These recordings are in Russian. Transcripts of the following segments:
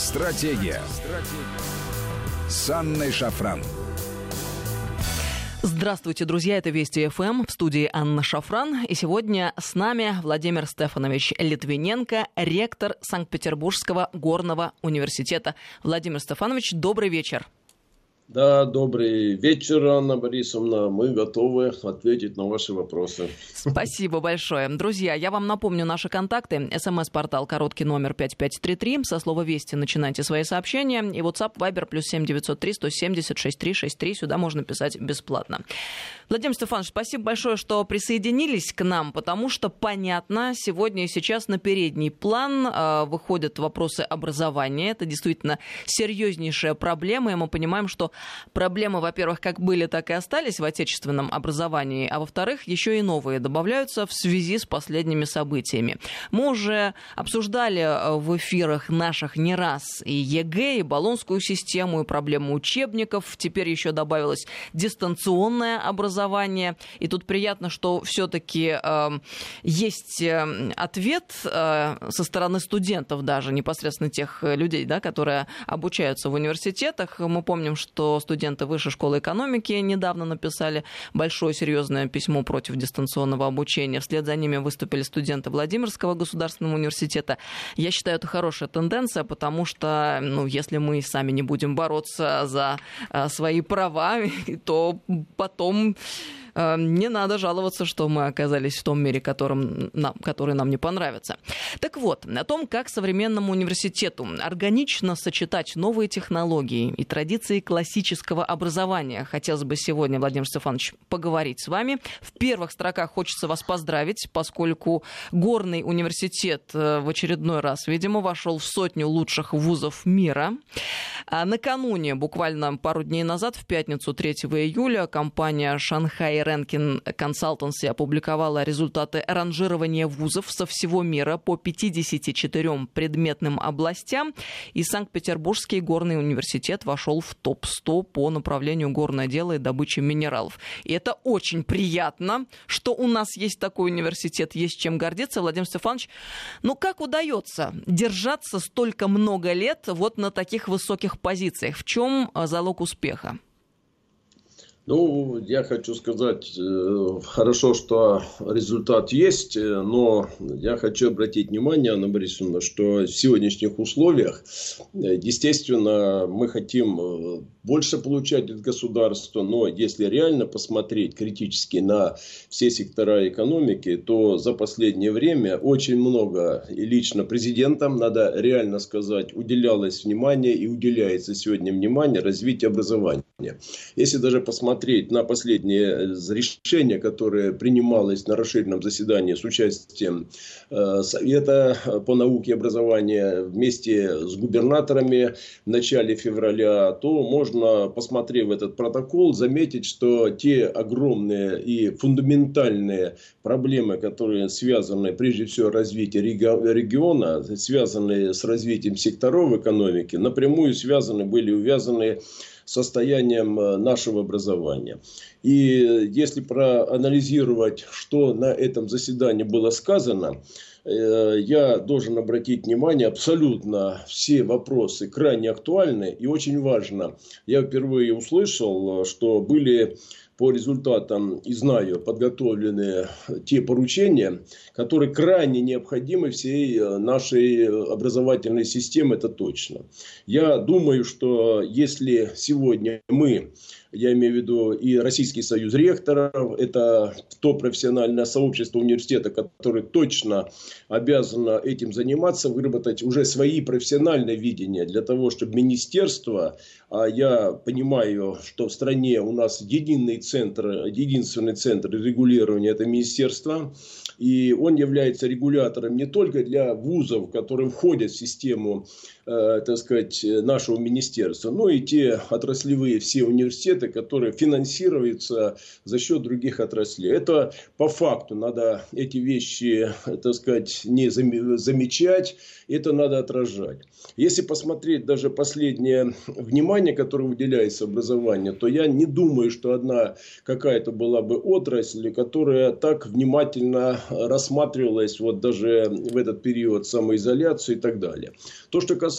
Стратегия. Стратегия. С Анной Шафран. Здравствуйте, друзья, это Вести ФМ, в студии Анна Шафран. И сегодня с нами Владимир Стефанович Литвиненко, ректор Санкт-Петербургского горного университета. Владимир Стефанович, добрый вечер. Да, добрый вечер, Анна Борисовна. Мы готовы ответить на ваши вопросы. Спасибо большое. Друзья, я вам напомню наши контакты. СМС-портал короткий номер 5533. Со слова «Вести» начинайте свои сообщения. И WhatsApp, Viber, плюс 7903 170 6363. Сюда можно писать бесплатно. Владимир Стефанович, спасибо большое, что присоединились к нам, потому что, понятно, сегодня и сейчас на передний план э, выходят вопросы образования. Это действительно серьезнейшая проблема, и мы понимаем, что проблемы, во-первых, как были, так и остались в отечественном образовании, а во-вторых, еще и новые добавляются в связи с последними событиями. Мы уже обсуждали э, в эфирах наших не раз и ЕГЭ, и болонскую систему, и проблему учебников. Теперь еще добавилось дистанционное образование. И тут приятно, что все-таки э, есть эм, ответ э, со стороны студентов даже, непосредственно тех людей, да, которые обучаются в университетах. Мы помним, что студенты Высшей школы экономики недавно написали большое серьезное письмо против дистанционного обучения. Вслед за ними выступили студенты Владимирского государственного университета. Я считаю, это хорошая тенденция, потому что, ну, если мы сами не будем бороться за э, свои права, то потом не надо жаловаться, что мы оказались в том мире, которым нам, который нам не понравится. Так вот, о том, как современному университету органично сочетать новые технологии и традиции классического образования, хотелось бы сегодня, Владимир Стефанович, поговорить с вами. В первых строках хочется вас поздравить, поскольку Горный университет э, в очередной раз, видимо, вошел в сотню лучших вузов мира. А накануне, буквально пару дней назад, в пятницу 3 июля, компания «Шанхай Рэнкин Consultancy опубликовала результаты ранжирования вузов со всего мира по 54 предметным областям, и Санкт-Петербургский горный университет вошел в топ-100 по направлению горное дело и добычи минералов. И это очень приятно, что у нас есть такой университет, есть чем гордиться. Владимир Стефанович, ну как удается держаться столько много лет вот на таких высоких позициях? В чем а, залог успеха? Ну, я хочу сказать, э, хорошо, что результат есть, э, но я хочу обратить внимание, Анна Борисовна, что в сегодняшних условиях, э, естественно, мы хотим больше получать от государства, но если реально посмотреть критически на все сектора экономики, то за последнее время очень много, и лично президентам, надо реально сказать, уделялось внимание и уделяется сегодня внимание развитию образования. Если даже посмотреть на последнее решение, которое принималось на расширенном заседании с участием э, Совета по науке и образованию вместе с губернаторами в начале февраля, то можно посмотрев этот протокол, заметить, что те огромные и фундаментальные проблемы, которые связаны прежде всего с развитием региона, связаны с развитием секторов экономики, напрямую связаны были увязаны состоянием э, нашего образования. И если проанализировать, что на этом заседании было сказано, Э, я должен обратить внимание, абсолютно все вопросы крайне актуальны и очень важно. Я впервые услышал, что были по результатам и знаю подготовлены те поручения, которые крайне необходимы всей э, нашей образовательной системе, это точно. Я думаю, что если сегодня мы я имею в виду и Российский союз ректоров, это то профессиональное сообщество университета, которое точно обязано этим заниматься, выработать уже свои профессиональные видения для того, чтобы министерство, а я понимаю, что в стране у нас единый центр, единственный центр регулирования это министерство, и он является регулятором не только для вузов, которые входят в систему, так сказать, нашего министерства, но и те отраслевые все университеты, которые финансируются за счет других отраслей. Это по факту надо эти вещи, так сказать, не замечать, это надо отражать. Если посмотреть даже последнее внимание, которое уделяется образованию, то я не думаю, что одна какая-то была бы отрасль, которая так внимательно рассматривалась вот даже в этот период самоизоляции и так далее. То, что касается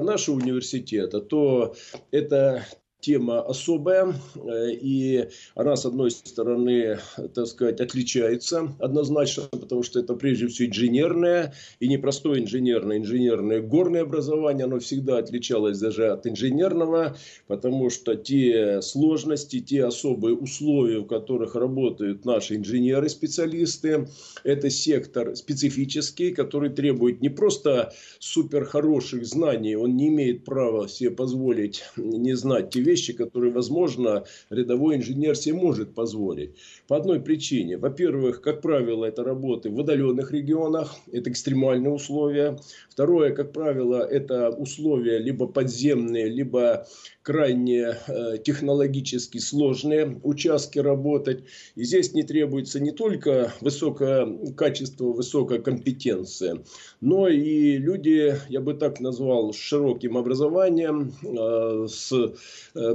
нашего университета, то это тема особая, э, и она, с одной стороны, так сказать, отличается однозначно, потому что это прежде всего инженерное, и не простое инженерное, инженерное горное образование, оно всегда отличалось даже от инженерного, потому что те сложности, те особые условия, в которых работают наши инженеры-специалисты, это сектор специфический, который требует не просто супер хороших знаний, он не имеет права себе позволить не знать те вещи, вещи, которые, возможно, рядовой инженер себе может позволить. По одной причине. Во-первых, как правило, это работы в удаленных регионах, это экстремальные условия. Второе, как правило, это условия либо подземные, либо крайне э, технологически сложные участки работать. И здесь не требуется не только высокое качество, высокая компетенция, но и люди, я бы так назвал, с широким образованием, э, с э,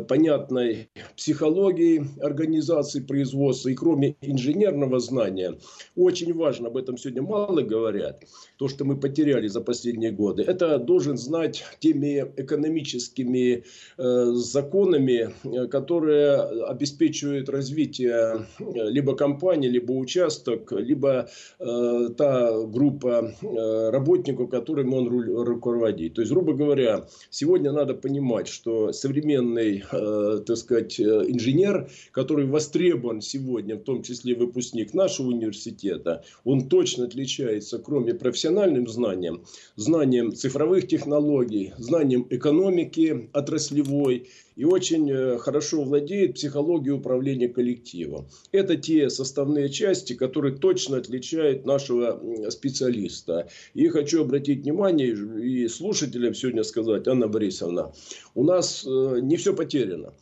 понятной психологией организации производства. И кроме инженерного знания, очень важно, об этом сегодня мало говорят, то, что мы потеряли за последние годы, это должен знать теми экономическими законами, э, которые обеспечивают развитие э, либо компании, либо участок, либо э, та группа работников, которыми он руководит. То есть, грубо говоря, сегодня надо понимать, что современный, так сказать, инженер, который востребован сегодня, в том числе выпускник нашего университета, он точно отличается, кроме профессиональным знанием, знанием цифровых технологий, знанием экономики отраслевой, и очень э, хорошо владеет психологией управления коллективом. Это те составные части, которые точно отличают нашего специалиста. И хочу обратить внимание и слушателям сегодня сказать, Анна Борисовна, у нас э, не все потеряно.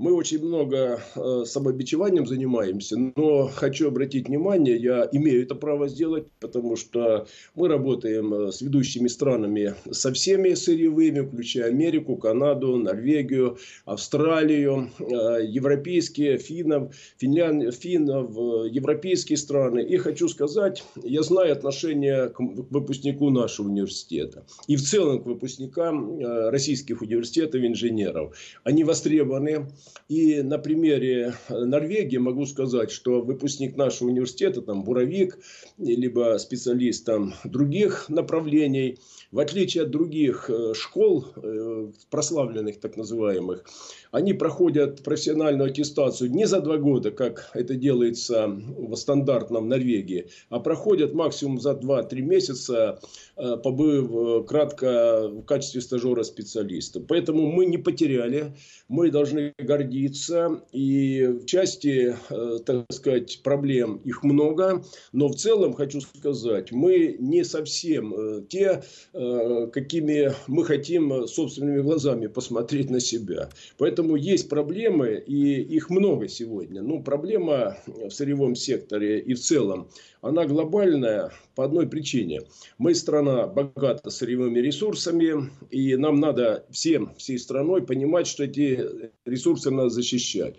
Мы очень много э, самобичеванием занимаемся, но хочу обратить внимание, я имею это право сделать, потому что мы работаем э, с ведущими странами, со всеми сырьевыми, включая Америку, Канаду, Норвегию, Австралию, э, европейские, финнов, финлян, финнов, европейские страны. И хочу сказать, я знаю отношение к выпускнику нашего университета и в целом к выпускникам российских университетов инженеров. Они востребованы, и на примере э, Норвегии могу сказать, что выпускник нашего университета, там, буровик, либо специалист там, других направлений, в отличие от других э, школ, э, прославленных так называемых, они проходят профессиональную аттестацию не за два года, как это делается в стандартном Норвегии, а проходят максимум за 2-3 месяца, побыв кратко в качестве стажера-специалиста. Поэтому мы не потеряли, мы должны гордиться. И в части, э, так сказать, проблем их много, но в целом хочу сказать, мы не совсем те, какими мы хотим собственными глазами посмотреть на себя. Поэтому есть проблемы, и их много сегодня. Ну, проблема в сырьевом секторе и в целом, она глобальная по одной причине. Мы страна богата сырьевыми ресурсами, и нам надо всем, всей страной понимать, что эти ресурсы надо защищать.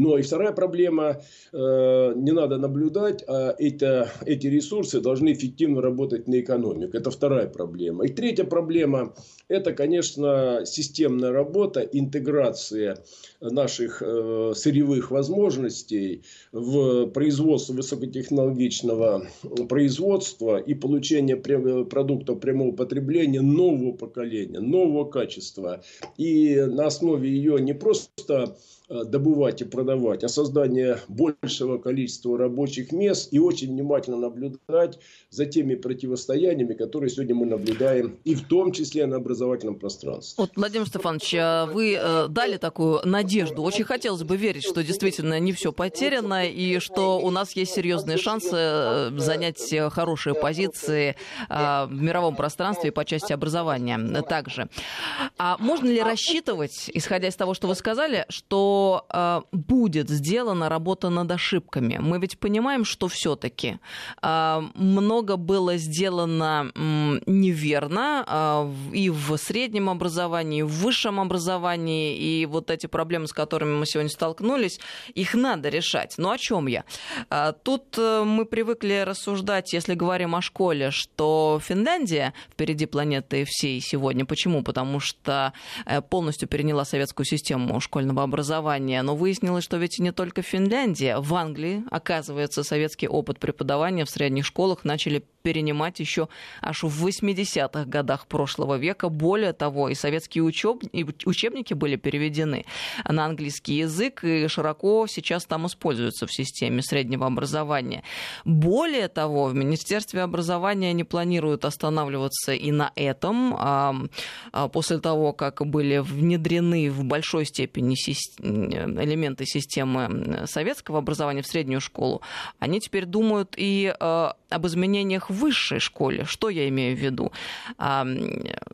Но и вторая проблема, э, не надо наблюдать, а это, эти ресурсы должны эффективно работать на экономику. Это вторая проблема. И третья проблема, это, конечно, системная работа, интеграция наших э, сырьевых возможностей в производство высокотехнологичного производства и получение продуктов прямого потребления нового поколения, нового качества. И на основе ее не просто добывать и продавать, а создание большего количества рабочих мест и очень внимательно наблюдать за теми противостояниями, которые сегодня мы наблюдаем, и в том числе на образовательном пространстве. Вот, Владимир Стефанович, а вы э, дали такую надежду. Очень хотелось бы верить, что действительно не все потеряно, и что у нас есть серьезные шансы э, занять хорошие позиции в мировом пространстве по части образования также. А можно ли рассчитывать, исходя из того, что вы сказали, что э, будет сделана работа над ошибками. Мы ведь понимаем, что все-таки э, много было сделано э, неверно э, и в среднем образовании, и в высшем образовании, и вот эти проблемы, с которыми мы сегодня столкнулись, их надо решать. Но о чем я? Э, тут э, мы привыкли рассуждать, если говорим о школе, что Финляндия впереди планеты всей сегодня. Почему? Потому что э, полностью переняла советскую систему школьного образования. Но выяснилось, что ведь не только Финляндия. В Англии, оказывается, советский опыт преподавания в средних школах начали перенимать еще аж в 80-х годах прошлого века. Более того, и советские учеб... учебники были переведены на английский язык и широко сейчас там используются в системе среднего образования. Более того, в Министерстве образования не планируют останавливаться и на этом. А, после того, как были внедрены в большой степени элементы системы советского образования в среднюю школу, они теперь думают и а, об изменениях в высшей школе. Что я имею в виду?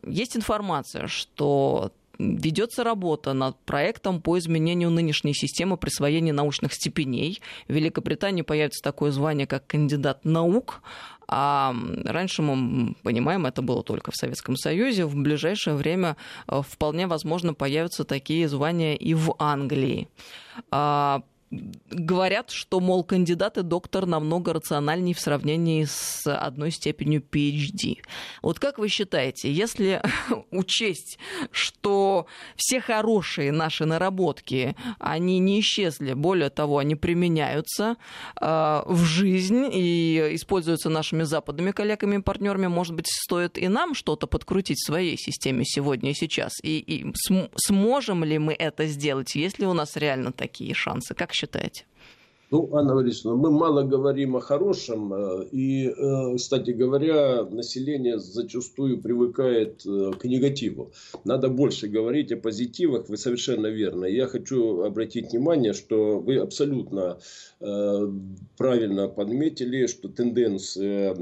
Есть информация, что ведется работа над проектом по изменению нынешней системы присвоения научных степеней. В Великобритании появится такое звание, как кандидат наук. А раньше мы понимаем, это было только в Советском Союзе. В ближайшее время э, вполне возможно появятся такие звания и в Англии. Говорят, что, мол, кандидат и доктор намного рациональнее в сравнении с одной степенью PhD. Вот как вы считаете, если учесть, что все хорошие наши наработки, они не исчезли, более того, они применяются э, в жизнь и используются нашими западными коллегами и партнерами, может быть, стоит и нам что-то подкрутить в своей системе сегодня и сейчас? И, и см- сможем ли мы это сделать? Есть ли у нас реально такие шансы? Как считаете? Ну, Анна Борисовна, мы мало говорим о хорошем. Э, и, э, кстати говоря, население зачастую привыкает э, к негативу. Надо больше говорить о позитивах. Вы совершенно верно. Я хочу обратить внимание, что вы абсолютно правильно подметили, что тенденция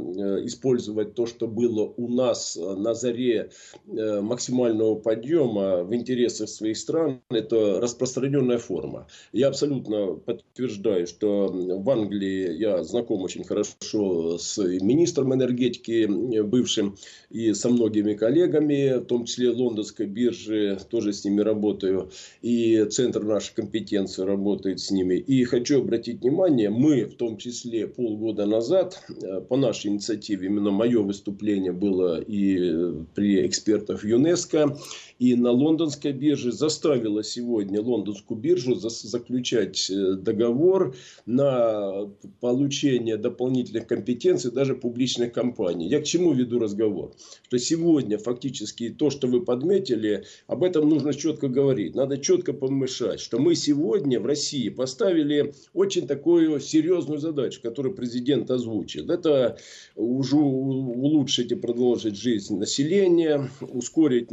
использовать то, что было у нас на заре максимального подъема в интересах своих стран, это распространенная форма. Я абсолютно подтверждаю, что в Англии я знаком очень хорошо с министром энергетики бывшим и со многими коллегами, в том числе лондонской биржи, тоже с ними работаю, и центр нашей компетенции работает с ними. И хочу обратить внимание, мы в том числе полгода назад э, по нашей инициативе, именно мое выступление было и при экспертах ЮНЕСКО, и на лондонской бирже заставила сегодня лондонскую биржу заключать э, договор на получение дополнительных компетенций даже публичных компаний. Я к чему веду разговор? Что сегодня фактически то, что вы подметили, об этом нужно четко говорить. Надо четко помешать, что мы сегодня в России поставили очень такую серьезную задачу, которую президент озвучил. Это уже улучшить и продолжить жизнь населения, ускорить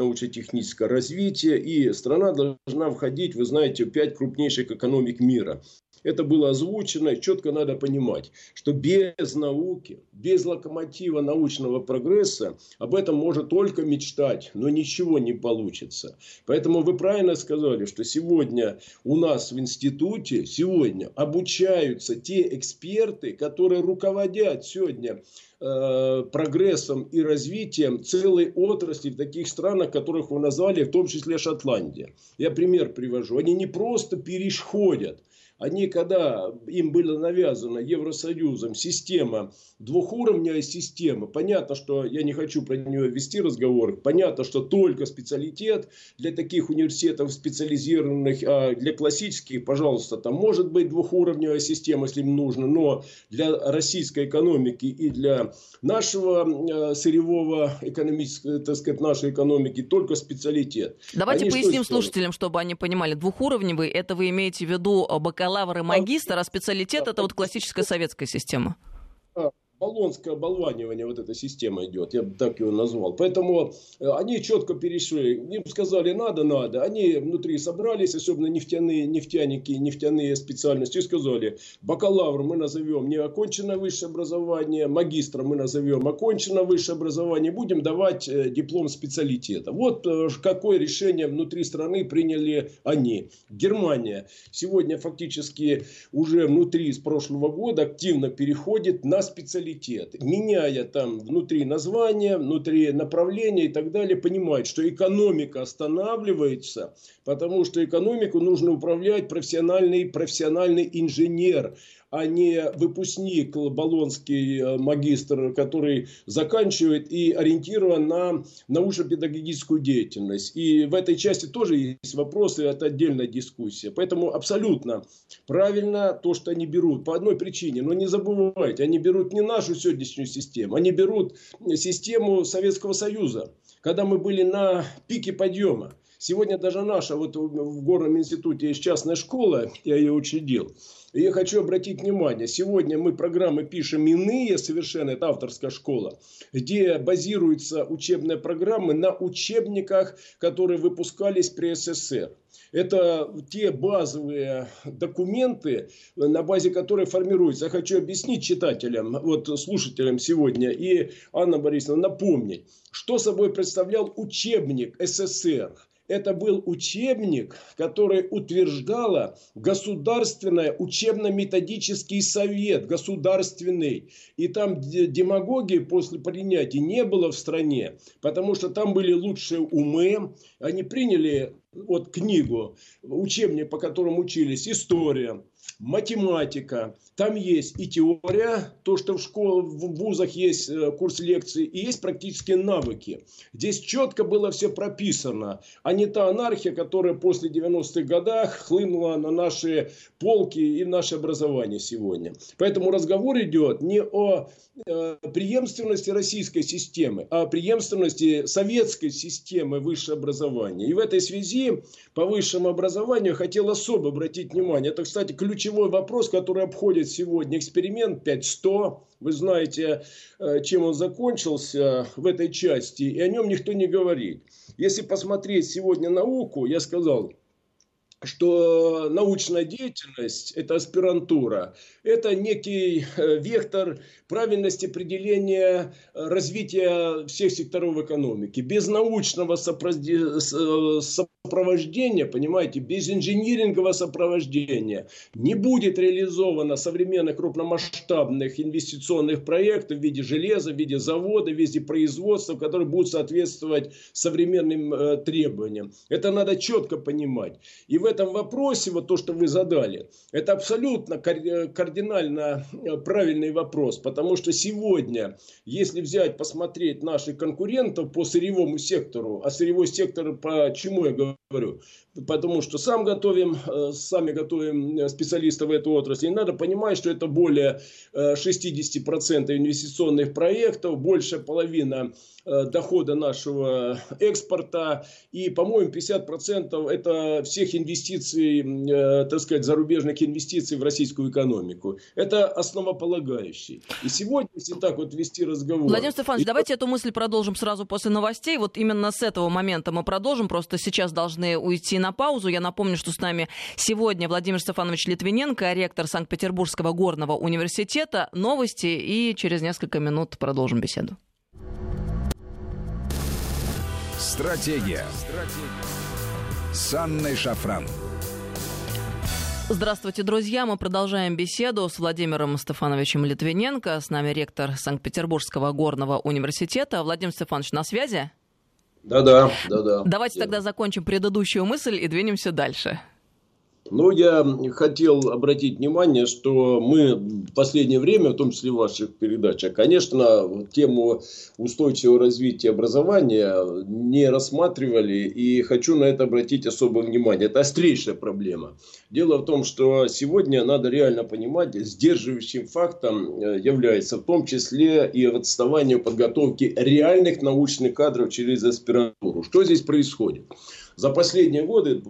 научно-техническое развитие. И страна должна входить, вы знаете, в пять крупнейших экономик мира это было озвучено, и четко надо понимать, что без науки, без локомотива научного прогресса об этом можно только мечтать, но ничего не получится. Поэтому вы правильно сказали, что сегодня у нас в институте, сегодня обучаются те эксперты, которые руководят сегодня э, прогрессом и развитием целой отрасли в таких странах, которых вы назвали, в том числе Шотландия. Я пример привожу. Они не просто переходят, они, когда им была навязана Евросоюзом система, двухуровневая система, понятно, что я не хочу про нее вести разговор, понятно, что только специалитет для таких университетов специализированных, а для классических, пожалуйста, там может быть двухуровневая система, если им нужно, но для российской экономики и для нашего э, сырьевого экономического, так сказать, нашей экономики только специалитет. Давайте они поясним слушателям, чтобы они понимали. Двухуровневый, это вы имеете в виду бакалавр и магистр, а специалитет это вот классическая советская система. Болонское оболванивание, вот эта система идет, я бы так его назвал. Поэтому э, они четко перешли, им сказали надо, надо. Они внутри собрались, особенно нефтяные, нефтяники, нефтяные специальности, и сказали, бакалавр мы назовем не оконченное высшее образование, магистра мы назовем оконченное высшее образование, будем давать э, диплом специалитета. Вот э, какое решение внутри страны приняли они. Германия сегодня фактически уже внутри с прошлого года активно переходит на специалитет приоритет, меняя там внутри названия, внутри направления и так далее, понимает, что экономика останавливается, потому что экономику нужно управлять профессиональный, профессиональный инженер, а не выпускник, болонский э, магистр, который заканчивает и ориентирован на научно-педагогическую деятельность. И в этой части тоже есть вопросы, это отдельная дискуссия. Поэтому абсолютно правильно то, что они берут по одной причине. Но не забывайте, они берут не нашу сегодняшнюю систему, они берут систему Советского Союза, когда мы были на пике подъема. Сегодня даже наша, вот в Горном институте есть частная школа, я ее учредил. И я хочу обратить внимание, сегодня мы программы пишем иные совершенно, это авторская школа, где базируются учебные программы на учебниках, которые выпускались при СССР. Это те базовые документы, на базе которых формируются. Я хочу объяснить читателям, вот слушателям сегодня и Анна Борисовна напомнить, что собой представлял учебник СССР это был учебник, который утверждала Государственный учебно-методический совет, государственный. И там демагогии после принятия не было в стране, потому что там были лучшие умы. Они приняли вот книгу, учебник, по которому учились, история, математика. Там есть и теория, то, что в школах, в вузах есть э, курс лекций, и есть практические навыки. Здесь четко было все прописано, а не та анархия, которая после 90-х годах хлынула на наши полки и наше образование сегодня. Поэтому разговор идет не о э, преемственности российской системы, а о преемственности советской системы высшего образования. И в этой связи по высшему образованию хотел особо обратить внимание. Это, кстати, ключевой вопрос, который обходит сегодня эксперимент 5100. Вы знаете, э, чем он закончился в этой части, и о нем никто не говорит. Если посмотреть сегодня науку, я сказал, что научная деятельность, это аспирантура, это некий э, вектор правильности определения э, развития всех секторов экономики. Без научного э, сопровождения, понимаете, без инжинирингового сопровождения не будет реализовано современных крупномасштабных инвестиционных проектов в виде железа, в виде завода, в виде производства, которые будут соответствовать современным требованиям. Это надо четко понимать. И в этом вопросе, вот то, что вы задали, это абсолютно кардинально э, правильный вопрос, потому что сегодня, если взять, посмотреть наших конкурентов по сырьевому сектору, а сырьевой сектор, по чему я говорю? Потому что сам готовим, э, сами готовим э, специалистов в эту отрасль, и надо понимать, что это более 60% инвестиционных проектов, большая половина дохода нашего экспорта, и, по-моему, 50% это всех инвестиций э, так сказать, зарубежных инвестиций в российскую экономику. Это основополагающий. И сегодня, если так вот вести разговор... Владимир Стефанович, и... давайте эту мысль продолжим сразу после новостей. Вот именно с этого момента мы продолжим. Просто сейчас должны уйти на паузу. Я напомню, что с нами сегодня Владимир Стефанович Литвиненко, ректор Санкт-Петербургского горного университета. Новости и через несколько минут продолжим беседу. Стратегия. Стратегия. С Анной Шафран. Здравствуйте, друзья. Мы продолжаем беседу с Владимиром Стефановичем Литвиненко. С нами ректор Санкт-Петербургского горного университета. Владимир Стефанович, на связи? Да-да, да-да. Давайте тогда закончим предыдущую мысль и двинемся дальше. Ну, я хотел обратить внимание, что мы в последнее время, в том числе в ваших передачах, конечно, тему устойчивого развития образования не рассматривали, и хочу на это обратить особое внимание. Это острейшая проблема. Дело в том, что сегодня надо реально понимать, сдерживающим фактом э, является в том числе и отставание подготовки реальных научных кадров через аспирантуру. Что здесь происходит? За последние годы,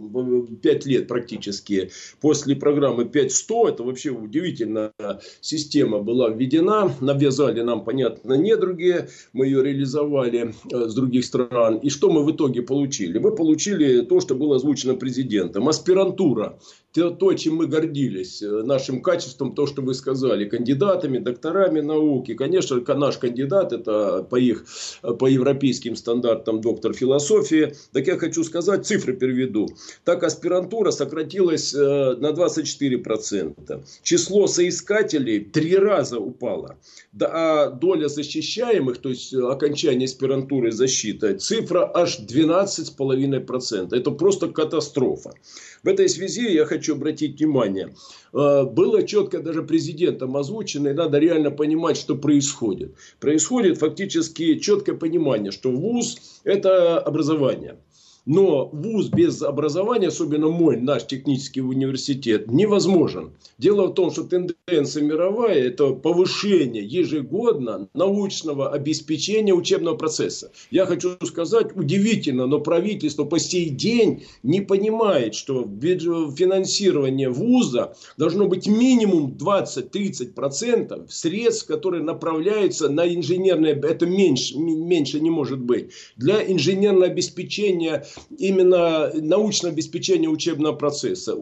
5 лет практически, после программы 5.100, это вообще удивительная система была введена, навязали нам, понятно, не другие, мы ее реализовали э, с других стран. И что мы в итоге получили? Мы получили то, что было озвучено президентом. Аспирантура то, чем мы гордились, э, нашим качеством, то, что вы сказали, кандидатами, докторами науки. Конечно, наш кандидат, это по их, по европейским стандартам доктор философии. Так я хочу сказать, цифры переведу. Так аспирантура сократилась э, на 24%. Число соискателей три раза упало. А доля защищаемых, то есть окончание аспирантуры защита, цифра аж 12,5%. Это просто катастрофа. В этой связи я хочу обратить внимание. Э, было четко даже президентом озвучено, и надо реально понимать, что происходит. Происходит фактически четкое понимание, что ВУЗ – это образование. Но вуз без образования, особенно мой, наш технический университет, невозможен. Дело в том, что тенденция мировая – это повышение ежегодно научного обеспечения учебного процесса. Я хочу сказать, удивительно, но правительство по сей день не понимает, что финансирование вуза должно быть минимум 20-30% средств, которые направляются на инженерное, это меньше, меньше не может быть, для инженерного обеспечения именно научное обеспечение учебного процесса.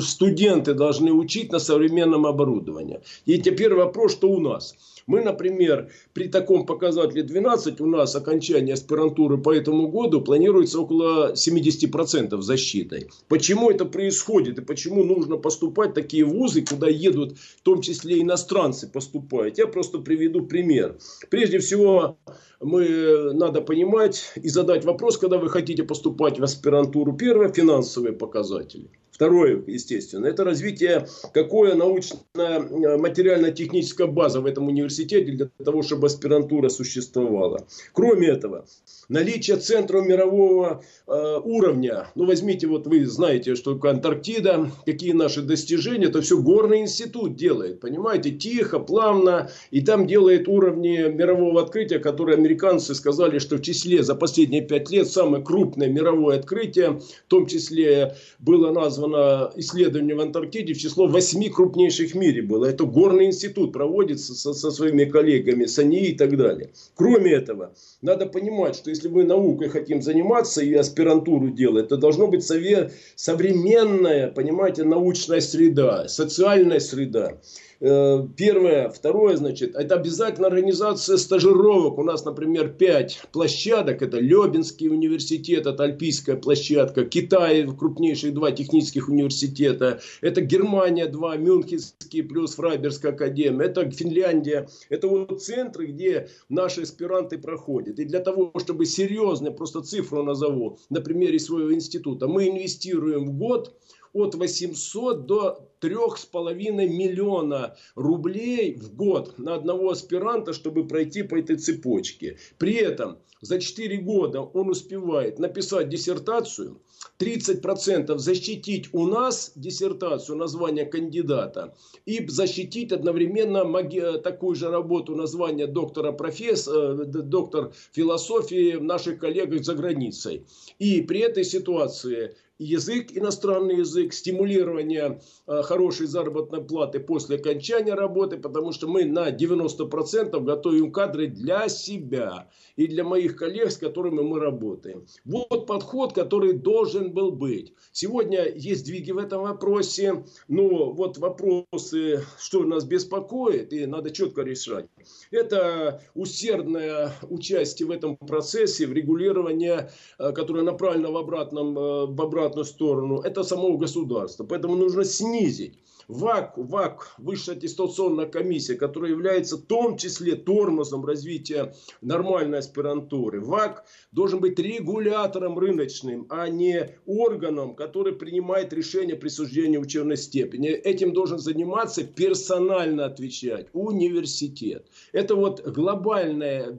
Студенты должны учить на современном оборудовании. И теперь вопрос, что у нас? Мы, например, при таком показателе 12 у нас окончание аспирантуры по этому году планируется около 70% защитой. Почему это происходит и почему нужно поступать в такие вузы, куда едут в том числе иностранцы поступают? Я просто приведу пример. Прежде всего, мы, надо понимать и задать вопрос, когда вы хотите поступать в аспирантуру. Первое, финансовые показатели. Второе, естественно, это развитие, какое научная э, база в этом университете для того, чтобы аспирантура существовала. Кроме этого, наличие центров мирового э, уровня. Ну, возьмите, вот вы знаете, что Антарктида, какие наши достижения. Это все горный институт делает, понимаете, тихо, плавно. И там делает уровни мирового открытия, которые американцы сказали, что в числе за последние пять лет самое крупное мировое открытие, в том числе было названо названо исследование в Антарктиде в число восьми крупнейших в мире было. Это горный институт проводится со, со своими коллегами, САНИ и так далее. Кроме этого, надо понимать, что если мы наукой хотим заниматься и аспирантуру делать, то должно быть сове, современная, понимаете, научная среда, социальная среда. Э, первое. Второе, значит, это обязательно организация стажировок. У нас, например, пять площадок. Это Лебинский университет, это Альпийская площадка. Китай, крупнейшие два технических университета. Это Германия, два, Мюнхенский плюс Фрайберская академия. Это Финляндия. Это вот центры, где наши аспиранты проходят. И для того, чтобы серьезно, просто цифру назову, на примере своего института, мы инвестируем в год от 800 до 3,5 миллиона рублей в год на одного аспиранта, чтобы пройти по этой цепочке. При этом за 4 года он успевает написать диссертацию, 30% защитить у нас диссертацию, название кандидата, и защитить одновременно маги... такую же работу, название доктора профессора, э, доктор философии наших коллег за границей. И при этой ситуации язык, иностранный язык, стимулирование э, хорошей заработной платы после окончания работы, потому что мы на 90% готовим кадры для себя и для моих коллег, с которыми мы работаем. Вот подход, который должен был быть. Сегодня есть сдвиги в этом вопросе, но вот вопросы, что нас беспокоит, и надо четко решать. Это усердное участие в этом процессе, в регулировании, э, которое направлено в обратном, э, в обратном обратную сторону, это само государство. Поэтому нужно снизить ВАК, ВАК, Высшая аттестационная комиссия, которая является в том числе тормозом развития нормальной аспирантуры. ВАК должен быть регулятором рыночным, а не органом, который принимает решение присуждения учебной степени. Этим должен заниматься, персонально отвечать университет. Это вот глобальная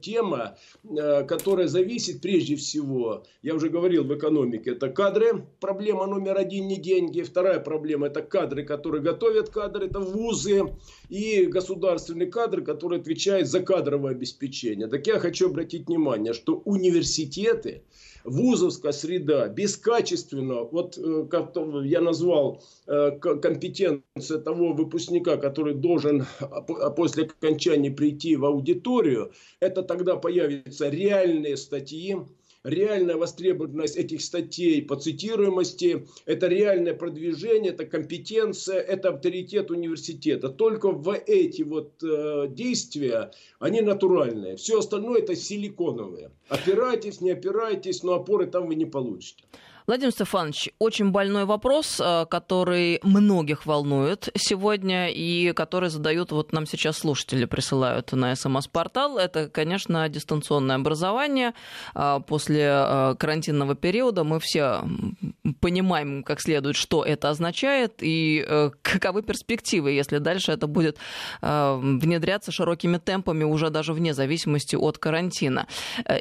тема, э, которая зависит прежде всего, я уже говорил в экономике, это кадры, проблема номер один не деньги, вторая проблема это кадры, которые готовят кадры, это вузы, и государственный кадр, который отвечает за кадровое обеспечение. Так я хочу обратить внимание, что университеты, вузовская среда без качественного, вот э, как я назвал э, компетенция того выпускника, который должен после окончания прийти в аудиторию, это тогда появятся реальные статьи, реальная востребованность этих статей по цитируемости, это реальное продвижение, это компетенция, это авторитет университета. Только в эти вот э, действия, они натуральные. Все остальное это силиконовые. Опирайтесь, не опирайтесь, но опоры там вы не получите. Владимир Стефанович, очень больной вопрос, э, который многих волнует сегодня и который задают вот нам сейчас слушатели присылают на СМС-портал. Это, конечно, дистанционное образование. Э, после э, карантинного периода мы все понимаем как следует, что это означает и каковы перспективы, если дальше это будет внедряться широкими темпами уже даже вне зависимости от карантина.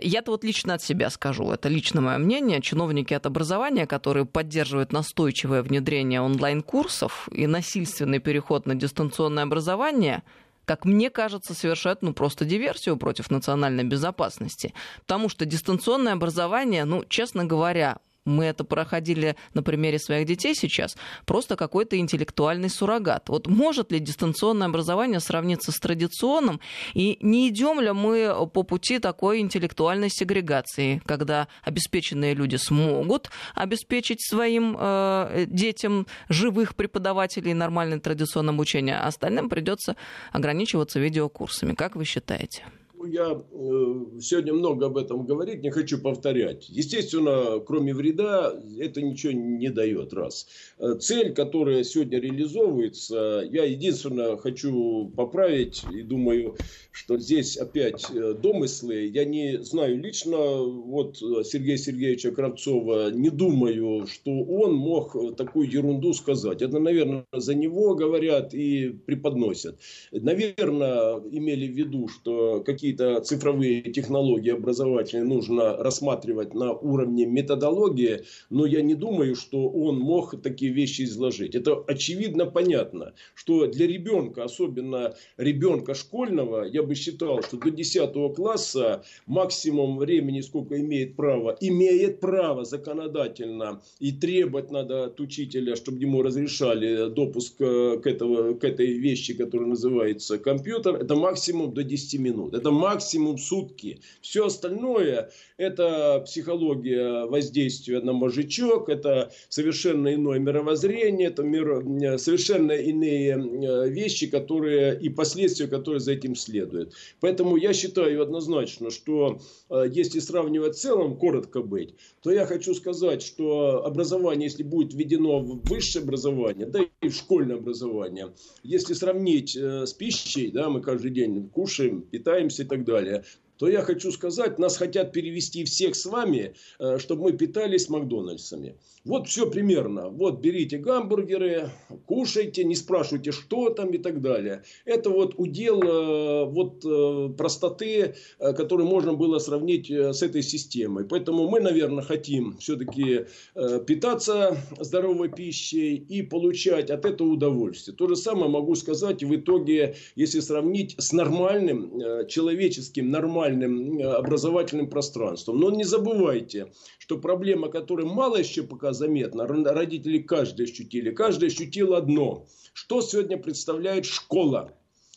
Я-то вот лично от себя скажу, это лично мое мнение, чиновники от образования образования, которые поддерживают настойчивое внедрение онлайн-курсов и насильственный переход на дистанционное образование, как мне кажется, совершают ну, просто диверсию против национальной безопасности. Потому что дистанционное образование, ну, честно говоря, мы это проходили на примере своих детей сейчас, просто какой-то интеллектуальный суррогат. Вот может ли дистанционное образование сравниться с традиционным, и не идем ли мы по пути такой интеллектуальной сегрегации, когда обеспеченные люди смогут обеспечить своим э, детям живых преподавателей нормальное традиционное обучение, а остальным придется ограничиваться видеокурсами. Как вы считаете? Я э, сегодня много об этом говорить, не хочу повторять. Естественно, кроме вреда, это ничего не дает, раз. Э, цель, которая сегодня реализовывается, я единственное хочу поправить, и думаю, что здесь опять э, домыслы. Я не знаю лично вот Сергея Сергеевича Кравцова, не думаю, что он мог такую ерунду сказать. Это, наверное, за него говорят и преподносят. Наверное, имели в виду, что какие какие-то цифровые технологии образовательные нужно рассматривать на уровне методологии, но я не думаю, что он мог такие вещи изложить. Это очевидно понятно, что для ребенка, особенно ребенка школьного, я бы считал, что до 10 класса максимум времени, сколько имеет право, имеет право законодательно и требовать надо от учителя, чтобы ему разрешали допуск э, к, этого, к этой вещи, которая называется компьютер, это максимум до 10 минут. Это максимум сутки. Все остальное это психология воздействия на мозжечок, это совершенно иное мировоззрение, это мир, совершенно иные э, вещи, которые и последствия, которые за этим следуют. Поэтому я считаю однозначно, что э, если сравнивать в целом, коротко быть, то я хочу сказать, что образование, если будет введено в высшее образование, да и в школьное образование, если сравнить э, с пищей, да, мы каждый день кушаем, питаемся, так далее то я хочу сказать, нас хотят перевести всех с вами, э, чтобы мы питались Макдональдсами. Вот все примерно. Вот берите гамбургеры, кушайте, не спрашивайте, что там и так далее. Это вот удел э, вот э, простоты, которую можно было сравнить с этой системой. Поэтому мы, наверное, хотим все-таки питаться здоровой пищей и получать от этого удовольствие. То же самое могу сказать в итоге, если сравнить с нормальным, человеческим, нормальным нормальным э, образовательным пространством. Но не забывайте, что проблема, которая мало еще пока заметна, родители каждый ощутили, каждый ощутил одно. Что сегодня представляет школа?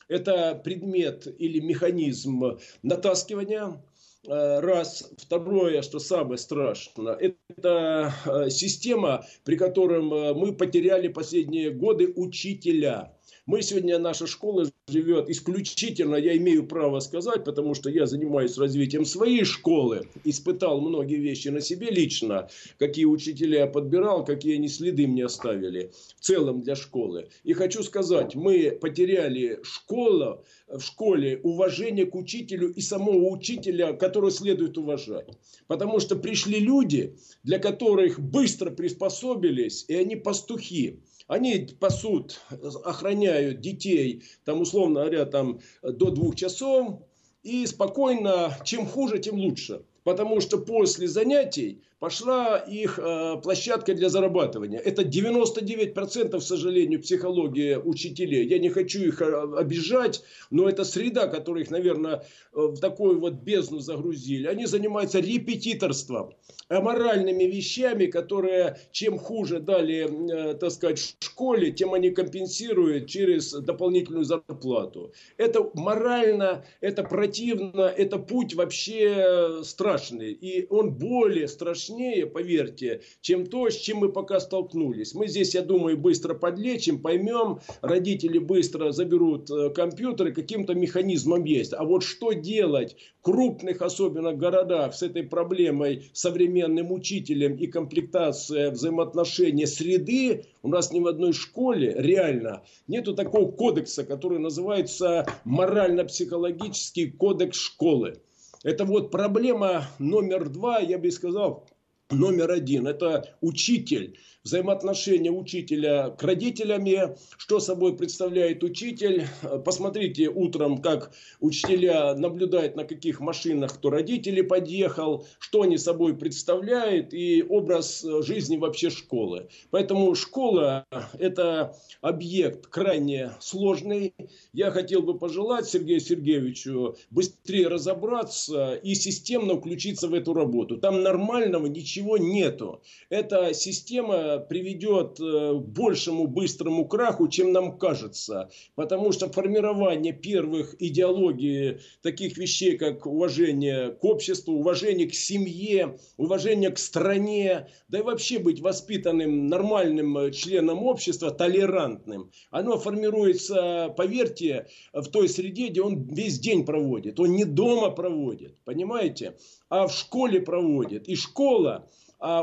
Это предмет или механизм натаскивания, э, Раз. Второе, что самое страшное, это э, система, при котором мы потеряли последние годы учителя. Мы сегодня, наша школа живет исключительно, я имею право сказать, потому что я занимаюсь развитием своей школы, испытал многие вещи на себе лично, какие учителя я подбирал, какие они следы мне оставили в целом для школы. И хочу сказать, мы потеряли школу, в школе уважение к учителю и самого учителя, которого следует уважать. Потому что пришли люди, для которых быстро приспособились, и они пастухи. Они пасут, охраняют детей, там, условно говоря, там, до двух часов. И спокойно, чем хуже, тем лучше. потому что после занятий пошла их э, площадка для зарабатывания. Это 99%, к сожалению, психология учителей. Я не хочу их э, обижать, но это среда, которая их, наверное, э, в такую вот бездну загрузили. Они занимаются репетиторством, аморальными вещами, которые чем хуже дали, э, так сказать, в школе, тем они компенсируют через дополнительную зарплату. Это морально, это противно, это путь вообще страшный. И он более страшный страшнее, поверьте, чем то, с чем мы пока столкнулись. Мы здесь, я думаю, быстро подлечим, поймем, родители быстро заберут э, компьютеры, каким-то механизмом есть. А вот что делать в крупных, особенно городах, с этой проблемой современным учителем и комплектация взаимоотношения среды, у нас ни в одной школе реально нету такого кодекса, который называется морально-психологический кодекс школы. Это вот проблема номер два, я бы сказал, номер один. Это учитель взаимоотношения учителя к родителями, что собой представляет учитель. Посмотрите утром, как учителя наблюдают, на каких машинах кто родители подъехал, что они собой представляют и образ жизни вообще школы. Поэтому школа – это объект крайне сложный. Я хотел бы пожелать Сергею Сергеевичу быстрее разобраться и системно включиться в эту работу. Там нормального ничего нету. Эта система приведет э, к большему быстрому краху, чем нам кажется. Потому что формирование первых идеологий, таких вещей, как уважение к обществу, уважение к семье, уважение к стране, да и вообще быть воспитанным нормальным членом общества, толерантным, оно формируется, поверьте, в той среде, где он весь день проводит. Он не дома проводит, понимаете, а в школе проводит. И школа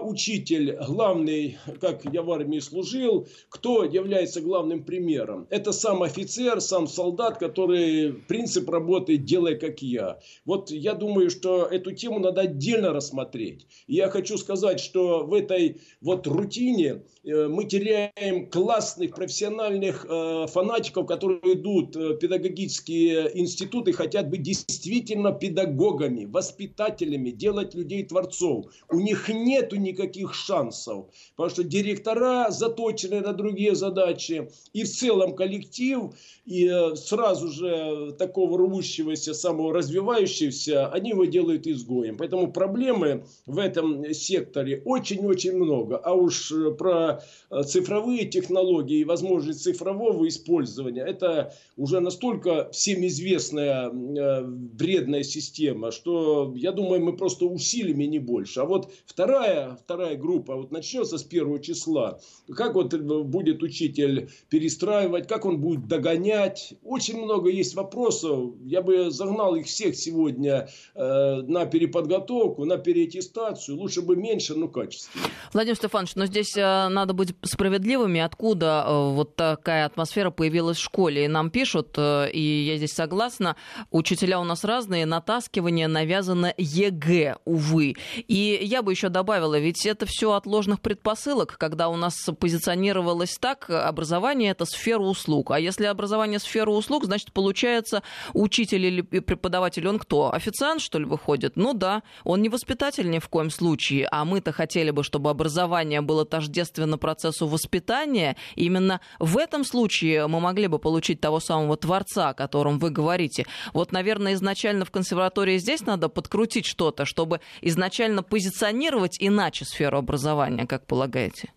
учитель главный, как я в армии служил, кто является главным примером? Это сам офицер, сам солдат, который принцип работы «делай как я». Вот я думаю, что эту тему надо отдельно рассмотреть. И я хочу сказать, что в этой вот рутине э, мы теряем классных профессиональных э, фанатиков, которые идут в педагогические институты, хотят быть действительно педагогами, воспитателями, делать людей творцов. У них нет нету никаких шансов. Потому что директора заточены на другие задачи. И в целом коллектив, и э, сразу же такого рвущегося, самого развивающегося, они его делают изгоем. Поэтому проблемы в этом секторе очень-очень много. А уж э, про э, цифровые технологии и возможность цифрового использования, это уже настолько всем известная вредная система, что я думаю, мы просто усилим и не больше. А вот вторая вторая, группа вот начнется с первого числа, как вот будет учитель перестраивать, как он будет догонять. Очень много есть вопросов. Я бы загнал их всех сегодня э, на переподготовку, на переаттестацию. Лучше бы меньше, но качественнее. Владимир Стефанович, но здесь э, надо быть справедливыми. Откуда э, вот такая атмосфера появилась в школе? И нам пишут, э, и я здесь согласна, учителя у нас разные, натаскивание навязано ЕГЭ, увы. И я бы еще добавила правило, ведь это все от ложных предпосылок, когда у нас позиционировалось так, образование это сфера услуг. А если образование сфера услуг, значит, получается, учитель или преподаватель, он кто? Официант, что ли, выходит? Ну да, он не воспитатель ни в коем случае, а мы-то хотели бы, чтобы образование было тождественно процессу воспитания. Именно в этом случае мы могли бы получить того самого творца, о котором вы говорите. Вот, наверное, изначально в консерватории здесь надо подкрутить что-то, чтобы изначально позиционировать и иначе сферу образования, как полагаете?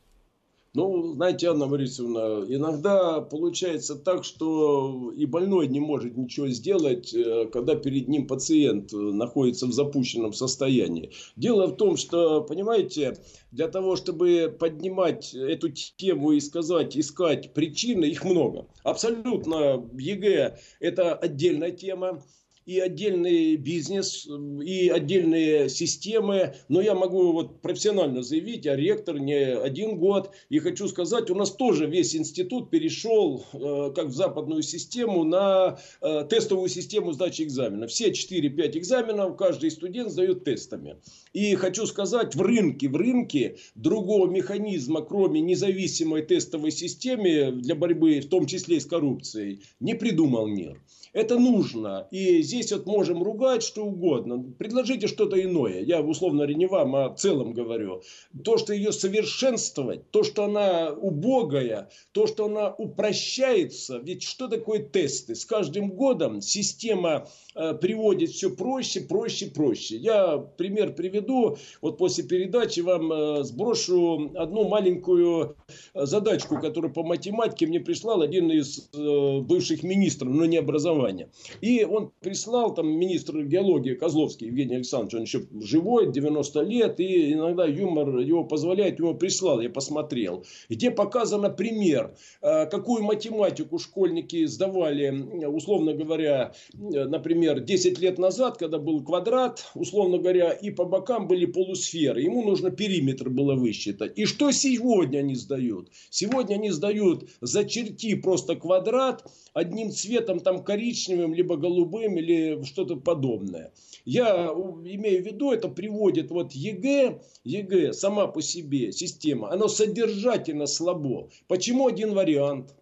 Ну, знаете, Анна Борисовна, иногда получается так, что и больной не может ничего сделать, э, когда перед ним пациент э, находится в запущенном состоянии. Дело в том, что, понимаете, для того, чтобы поднимать эту тему и сказать, искать причины, их много. Абсолютно ЕГЭ – это отдельная тема и отдельный бизнес, и отдельные системы. Но я могу вот профессионально заявить, я ректор не один год. И хочу сказать, у нас тоже весь институт перешел, э, как в западную систему, на э, тестовую систему сдачи экзамена. Все 4-5 экзаменов каждый студент сдает тестами. И хочу сказать, в рынке, в рынке другого механизма, кроме независимой тестовой системы для борьбы, в том числе и с коррупцией, не придумал мир. Это нужно. И здесь здесь вот можем ругать что угодно. Предложите что-то иное. Я условно не вам, а в целом говорю. То, что ее совершенствовать, то, что она убогая, то, что она упрощается. Ведь что такое тесты? С каждым годом система э, приводит все проще, проще, проще. Я пример приведу. Вот после передачи вам э, сброшу одну маленькую э, задачку, которую по математике мне прислал один из э, бывших министров, но не образования. И он прислал, там, министр геологии Козловский Евгений Александрович, он еще живой, 90 лет, и иногда юмор его позволяет, его прислал, я посмотрел. Где показано пример, э, какую математику школьники сдавали, условно говоря, например, 10 лет назад, когда был квадрат, условно говоря, и по бокам были полусферы. Ему нужно периметр было высчитать. И что сегодня они сдают? Сегодня они сдают зачерти просто квадрат одним цветом там коричневым, либо голубым, или что-то подобное. Я имею в виду, это приводит вот ЕГЭ, ЕГЭ сама по себе система, она содержательно слабо. Почему один вариант?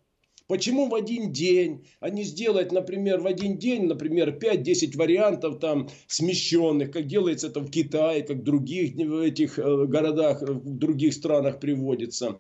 Почему в один день, а не сделать, например, в один день, например, 5-10 вариантов там смещенных, как делается это в Китае, как в других этих э, городах, в других странах приводится.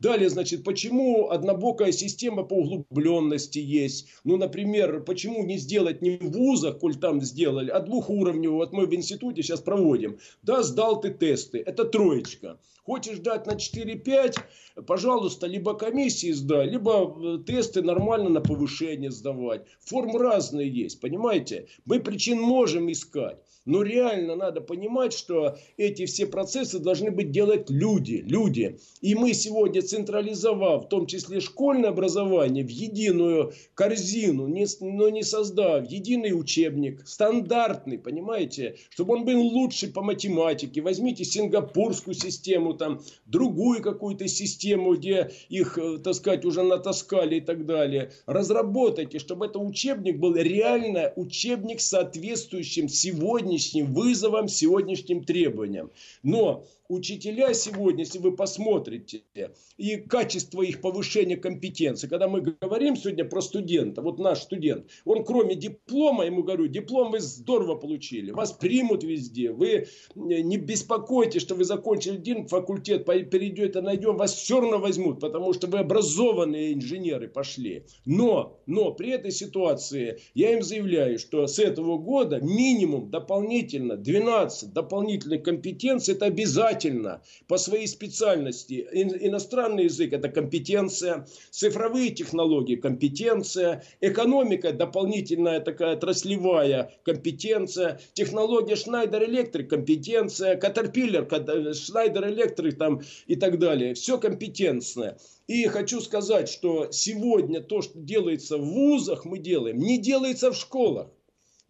Далее, значит, почему однобокая система по углубленности есть? Ну, например, почему не сделать не в вузах, коль там сделали, а двухуровневую? Вот мы в институте сейчас проводим. Да, сдал ты тесты, это троечка. Хочешь дать на 4-5, пожалуйста, либо комиссии сдай, либо э, тесты нормально на повышение сдавать. Формы разные есть, понимаете? Мы причин можем искать. Но реально надо понимать, что эти все процессы должны быть делать люди. Люди. И мы сегодня централизовав, в том числе школьное образование, в единую корзину, не, но не создав единый учебник, стандартный, понимаете, чтобы он был лучше по математике. Возьмите сингапурскую систему, там, другую какую-то систему, где их, э, так сказать, уже натаскали и так далее. Разработайте, чтобы это учебник был реально учебник, соответствующим сегодняшним вызовам, сегодняшним требованиям. Но учителя сегодня, если вы посмотрите, и качество их повышения компетенции, когда мы говорим сегодня про студента, вот наш студент, он кроме диплома, ему говорю, диплом вы здорово получили, вас примут везде, вы не беспокойтесь, что вы закончили один факультет, перейдете, найдем, вас все равно возьмут, потому что вы образованные инженеры пошли. Но, но при этой ситуации я им заявляю, что с этого года минимум дополнительно 12 дополнительных компетенций, это обязательно обязательно по своей специальности. Иностранный язык – это компетенция, цифровые технологии – компетенция, экономика – дополнительная такая отраслевая компетенция, технология Schneider Electric – компетенция, Caterpillar, Schneider Electric там, и так далее. Все компетентное. И хочу сказать, что сегодня то, что делается в вузах, мы делаем, не делается в школах.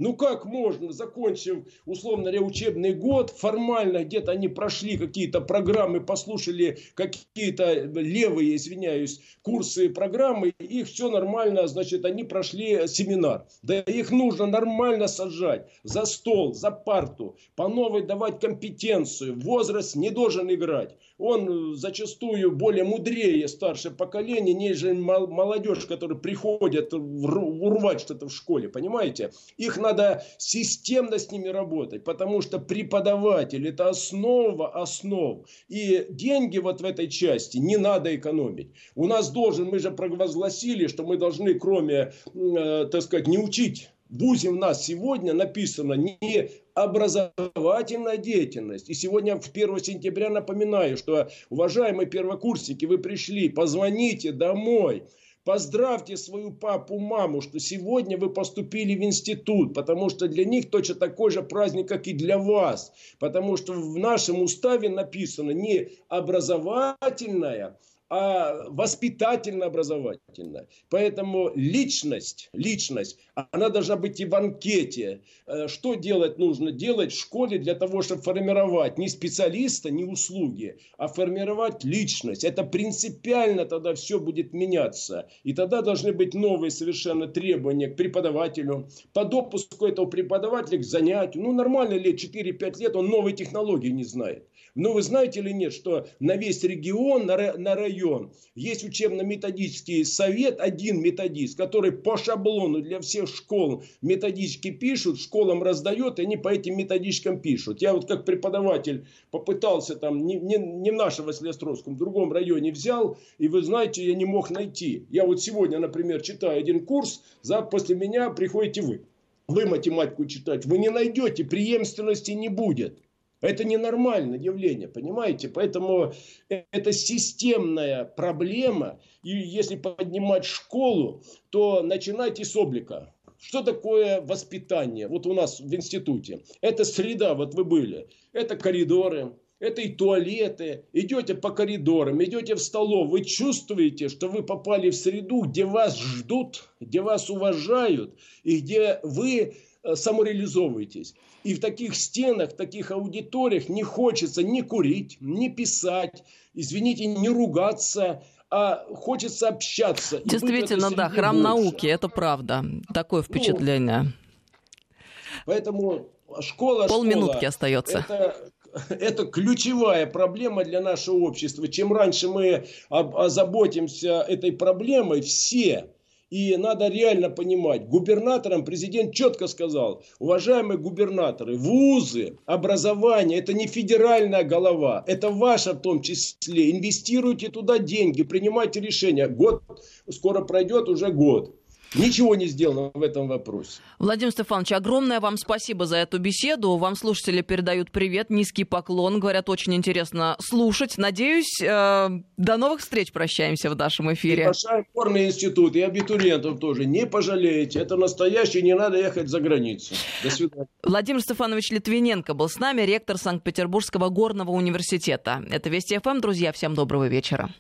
Ну как можно, закончив, условно говоря, учебный год, формально где-то они прошли какие-то программы, послушали какие-то левые, извиняюсь, курсы программы, их все нормально, значит, они прошли семинар. Да их нужно нормально сажать за стол, за парту, по новой давать компетенцию. Возраст не должен играть. Он зачастую более мудрее старшее поколение, нежели молодежь, которая приходит урвать что-то в школе, понимаете? Их надо системно с ними работать, потому что преподаватель это основа основ. И деньги вот в этой части не надо экономить. У нас должен, мы же провозгласили, что мы должны, кроме, э, так сказать, не учить в ВУЗе у нас сегодня написано не образовательная деятельность. И сегодня в 1 сентября напоминаю, что, уважаемые первокурсники, вы пришли, позвоните домой. Поздравьте свою папу, маму, что сегодня вы поступили в институт, потому что для них точно такой же праздник, как и для вас. Потому что в нашем уставе написано не образовательная, а воспитательно-образовательно. Поэтому личность, личность, она должна быть и в анкете. Э, что делать нужно? Делать в школе для того, чтобы формировать не специалиста, не услуги, а формировать личность. Это принципиально тогда все будет меняться. И тогда должны быть новые совершенно требования к преподавателю, по допуску этого преподавателя к занятию. Ну, нормально лет 4-5 лет он новые технологии не знает. Но вы знаете или нет, что на весь регион, на, на район. Есть учебно-методический совет, один методист, который по шаблону для всех школ методички пишут, школам раздает, и они по этим методичкам пишут. Я вот как преподаватель попытался там, не, не, не в нашем Василиостровском, в другом районе взял, и вы знаете, я не мог найти. Я вот сегодня, например, читаю один курс, за, после меня приходите вы. Вы математику читать, вы не найдете, преемственности не будет. Это ненормальное явление, понимаете? Поэтому это системная проблема. И если поднимать школу, то начинайте с облика. Что такое воспитание? Вот у нас в институте. Это среда, вот вы были. Это коридоры, это и туалеты. Идете по коридорам, идете в столовую. Вы чувствуете, что вы попали в среду, где вас ждут, где вас уважают и где вы Э, самореализовываетесь. И в таких стенах, в таких аудиториях не хочется ни курить, ни писать, извините, не ругаться, а хочется общаться. Действительно, да, храм больше. науки, это правда. Такое ну, впечатление. Ну, поэтому школа... Полминутки школа, остается. Это, это ключевая проблема для нашего общества. Чем раньше мы озаботимся этой проблемой, все и надо реально понимать, губернаторам президент четко сказал, уважаемые губернаторы, вузы, образование, это не федеральная голова, это ваша в том числе. Инвестируйте туда деньги, принимайте решения. Год скоро пройдет, уже год. Ничего не сделано в этом вопросе. Владимир Стефанович, огромное вам спасибо за эту беседу. Вам слушатели передают привет, низкий поклон. Говорят, очень интересно слушать. Надеюсь, э, до новых встреч прощаемся в нашем эфире. Приглашаем формный институт и абитуриентов тоже. Не пожалеете. Это настоящий, не надо ехать за границу. До свидания. Владимир Стефанович Литвиненко был с нами, ректор Санкт-Петербургского горного университета. Это Вести ФМ, друзья. Всем доброго вечера.